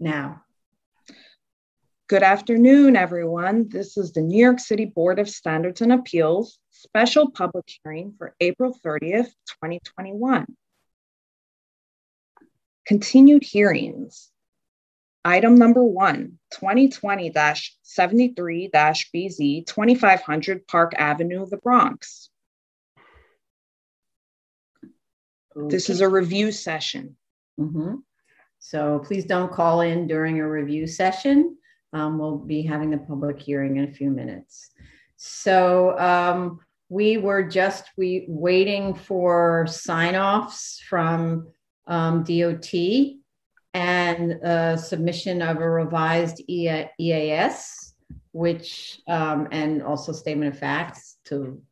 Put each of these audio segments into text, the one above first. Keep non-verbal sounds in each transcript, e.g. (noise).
now. Good afternoon, everyone. This is the New York City Board of Standards and Appeals special public hearing for April 30th, 2021. Continued hearings. Item number one, 2020-73-BZ, 2500 Park Avenue, the Bronx. Okay. This is a review session. Mm-hmm. So please don't call in during a review session. Um, we'll be having the public hearing in a few minutes. So um, we were just we waiting for sign-offs from um, DOT and submission of a revised EAS, which um, and also statement of facts to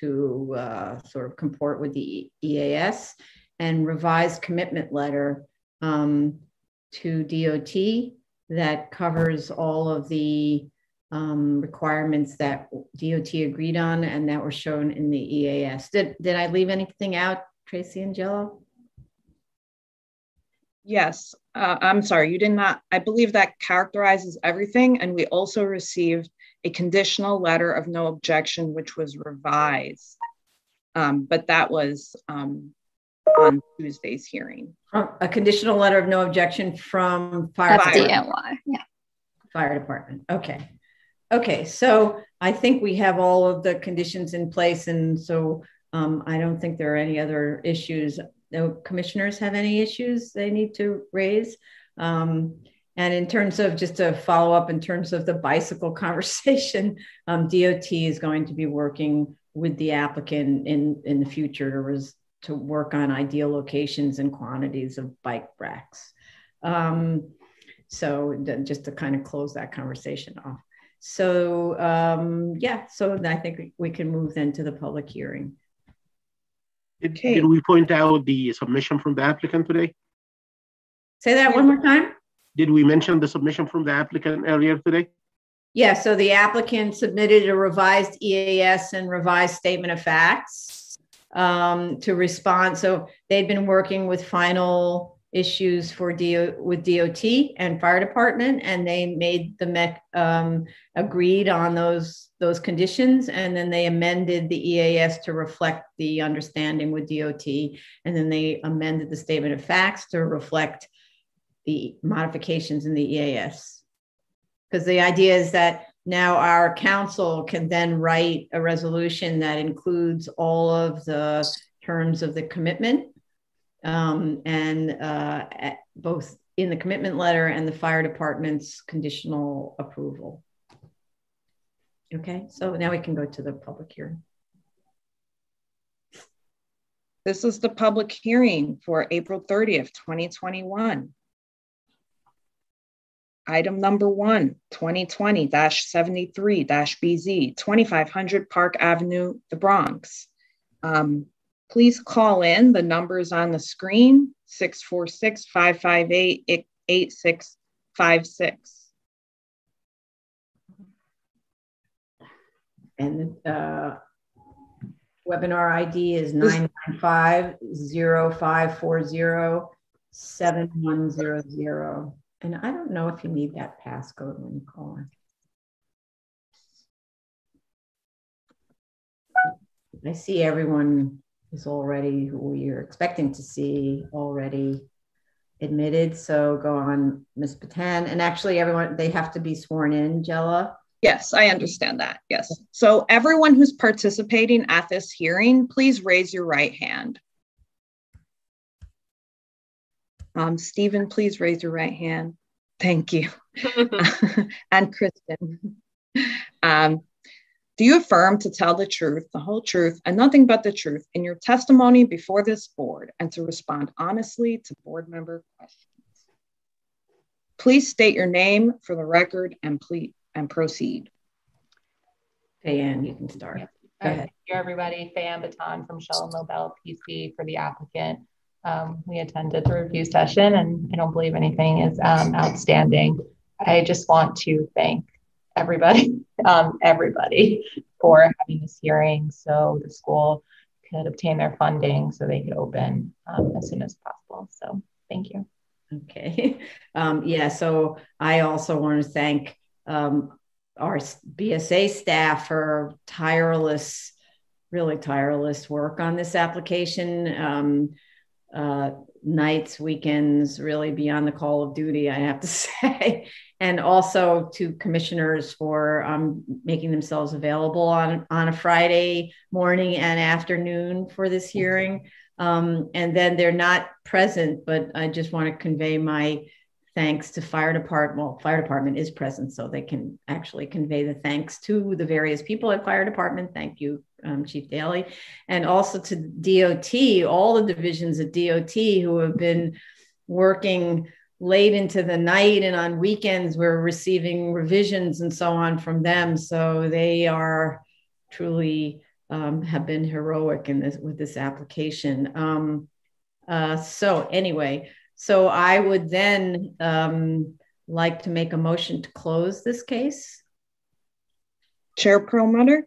to uh, sort of comport with the EAS and revised commitment letter um, to DOT that covers all of the um, requirements that DOT agreed on and that were shown in the EAS. Did, did I leave anything out, Tracy and Jello? Yes, uh, I'm sorry, you did not. I believe that characterizes everything. And we also received a conditional letter of no objection, which was revised. Um, but that was um, on Tuesday's hearing. A conditional letter of no objection from fire. That's DNY, yeah. Fire department. Okay. Okay. So I think we have all of the conditions in place, and so um, I don't think there are any other issues. No commissioners have any issues they need to raise. Um, and in terms of just to follow up, in terms of the bicycle (laughs) conversation, um, DOT is going to be working with the applicant in in the future to res- to work on ideal locations and quantities of bike racks. Um, so just to kind of close that conversation off. So um, yeah, so I think we can move then to the public hearing. Did, okay. did we point out the submission from the applicant today? Say that one more time. Did we mention the submission from the applicant earlier today? Yeah, so the applicant submitted a revised EAS and revised statement of facts um, to respond. So they'd been working with final issues for DO, with DOT and fire department, and they made the MEC um, agreed on those those conditions, and then they amended the EAS to reflect the understanding with DOT, and then they amended the statement of facts to reflect the modifications in the EAS. Because the idea is that now our counsel can then write a resolution that includes all of the terms of the commitment um, and uh, both in the commitment letter and the fire department's conditional approval. Okay, so now we can go to the public hearing. This is the public hearing for April 30th, 2021. Item number one, 2020-73-BZ, 2500 Park Avenue, the Bronx. Um, please call in. The numbers on the screen, 646-558-8656. And uh, webinar ID is 995 0540 7100. And I don't know if you need that passcode when you call. I see everyone is already who you're expecting to see already admitted. So go on, Ms. Patan. And actually, everyone, they have to be sworn in, Jella. Yes, I understand that. Yes. So everyone who's participating at this hearing, please raise your right hand. Um, Stephen, please raise your right hand. Thank you. (laughs) (laughs) and Kristen. Um, do you affirm to tell the truth, the whole truth, and nothing but the truth in your testimony before this board and to respond honestly to board member questions? Please state your name for the record and please and proceed. Diane, you can start. Go ahead. Thank you, everybody. Fayan Baton from Sheldon Lobel PC for the applicant. Um, we attended the review session and I don't believe anything is um, outstanding. I just want to thank everybody, (laughs) um, everybody for having this hearing so the school could obtain their funding so they could open um, as soon as possible. So thank you. Okay. (laughs) Um, yeah. So I also want to thank um, our BSA staff for tireless, really tireless work on this application. Um, uh, nights, weekends, really beyond the call of duty, I have to (laughs) say. and also to commissioners for um, making themselves available on, on a Friday morning and afternoon for this hearing. Um, and then they're not present, but I just want to convey my thanks to fire department. Well, fire department is present, so they can actually convey the thanks to the various people at fire department. Thank you, um, Chief Daly, and also to DOT, all the divisions at DOT who have been working late into the night and on weekends we're receiving revisions and so on from them so they are truly um, have been heroic in this with this application. Um, uh, so anyway, so I would then um, like to make a motion to close this case. Chair Perlmutter?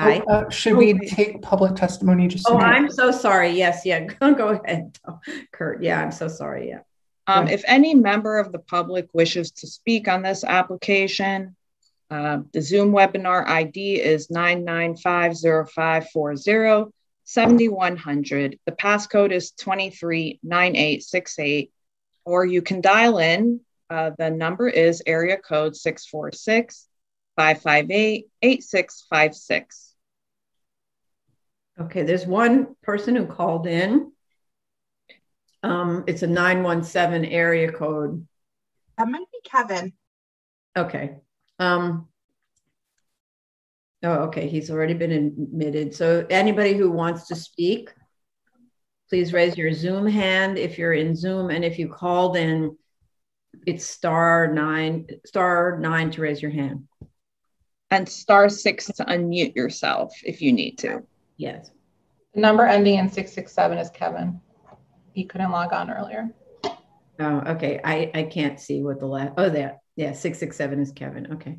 Hi. Uh, should we take public testimony? Just oh, I'm so sorry. Yes, yeah. (laughs) Go ahead, Kurt. Yeah, I'm so sorry. Yeah. Um, if any member of the public wishes to speak on this application, uh, the Zoom webinar ID is 9950540 7100. The passcode is 239868. Or you can dial in. Uh, the number is area code 646 558 8656. Okay, there's one person who called in. Um, it's a 917 area code. That might be Kevin. Okay. Um, oh, okay. He's already been admitted. So anybody who wants to speak, please raise your Zoom hand if you're in Zoom. And if you called in, it's star nine, star nine to raise your hand. And star six to unmute yourself if you need to. Yes. The number ending in 667 is Kevin. He couldn't log on earlier. Oh, okay. I, I can't see what the last, oh, there. Yeah, 667 is Kevin. Okay.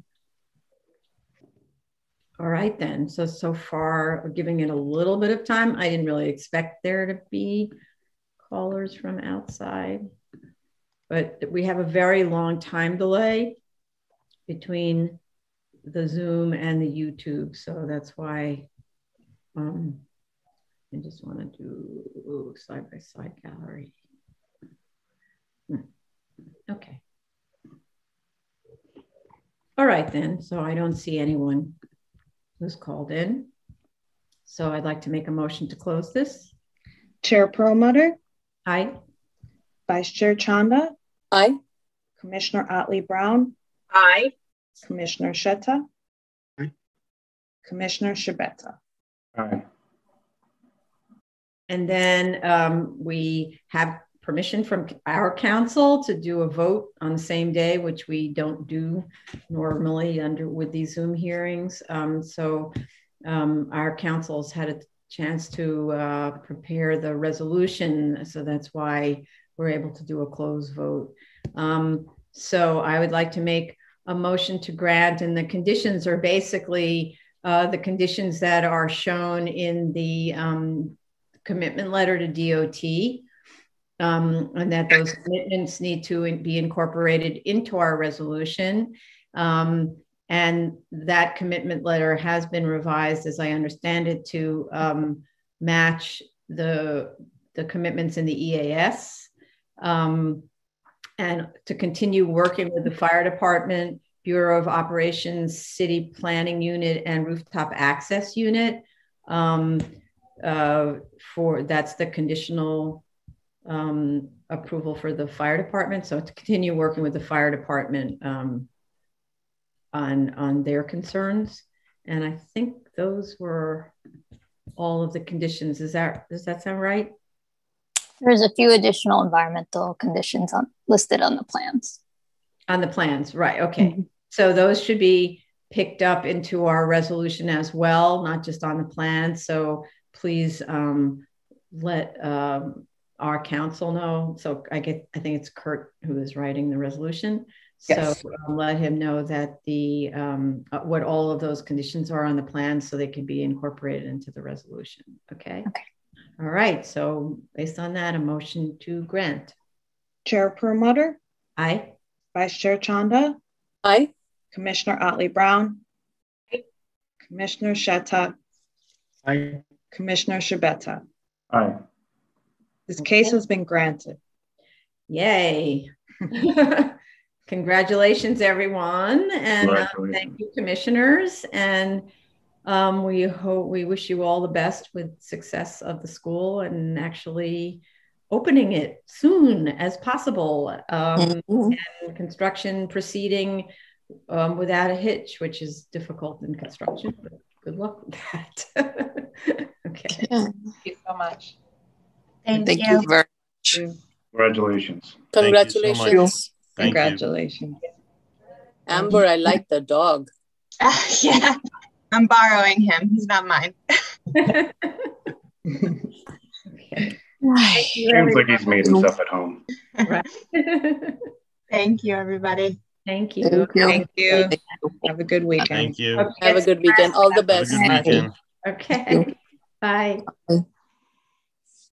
All right, then. So, so far, giving it a little bit of time. I didn't really expect there to be callers from outside, but we have a very long time delay between the Zoom and the YouTube. So that's why um, I just want to do side by side gallery. Hmm. Okay. All right, then. So I don't see anyone who's called in. So I'd like to make a motion to close this. Chair Perlmutter? Aye. Vice Chair Chanda? Aye. Commissioner Ottley Brown? Aye. Commissioner Sheta? Aye. Commissioner Scibetta? Aye. And then um, we have permission from our counsel to do a vote on the same day, which we don't do normally under with these Zoom hearings. Um, so um, our counsel's had a chance to uh, prepare the resolution, so that's why we're able to do a closed vote. Um, so I would like to make a motion to grant, and the conditions are basically uh, the conditions that are shown in the um, commitment letter to DOT um, and that those commitments need to be incorporated into our resolution. Um, and that commitment letter has been revised, as I understand it, to um, match the, the commitments in the EAS um, and to continue working with the fire department, Bureau of Operations, City Planning Unit, and Rooftop Access Unit. Um, uh, for that's the conditional um, approval for the fire department. So to continue working with the fire department um, on on their concerns, and I think those were all of the conditions. Is that does that sound right? There's a few additional environmental conditions on, listed on the plans. On the plans, right? Okay, mm-hmm. so those should be picked up into our resolution as well, not just on the plan. So please um, let um, our counsel know. So I get, I think it's Kurt who is writing the resolution. Yes. So um, let him know that the um, uh, what all of those conditions are on the plan, so they can be incorporated into the resolution. Okay. Okay. All right. So based on that, a motion to grant. Chair Perlmutter, Aye. Vice Chair Chanda, Aye. Commissioner Ottley Brown, Aye. Commissioner Sheta, Aye. Commissioner Scibetta. Aye. This case has been granted. Yay. (laughs) Congratulations, everyone. And uh, thank you, commissioners. And um, we hope we wish you all the best with success of the school and actually opening it soon as possible. Um, Mhm. and construction proceeding um, without a hitch, which is difficult in construction, but good luck with that. (laughs) okay. Thank you so much. Thank, Thank you. you very Congratulations. Thank you so much. Congratulations. Thank you. Congratulations. Amber, I like the dog. (laughs) yeah, I'm borrowing him. He's not mine. (laughs) okay. (sighs) Seems like he's made himself at home. Right. (laughs) Thank you, everybody. Thank you. Thank you. Thank you. Have a good weekend. Thank you. Okay. Have a good weekend. All the best. Okay. Bye. Bye.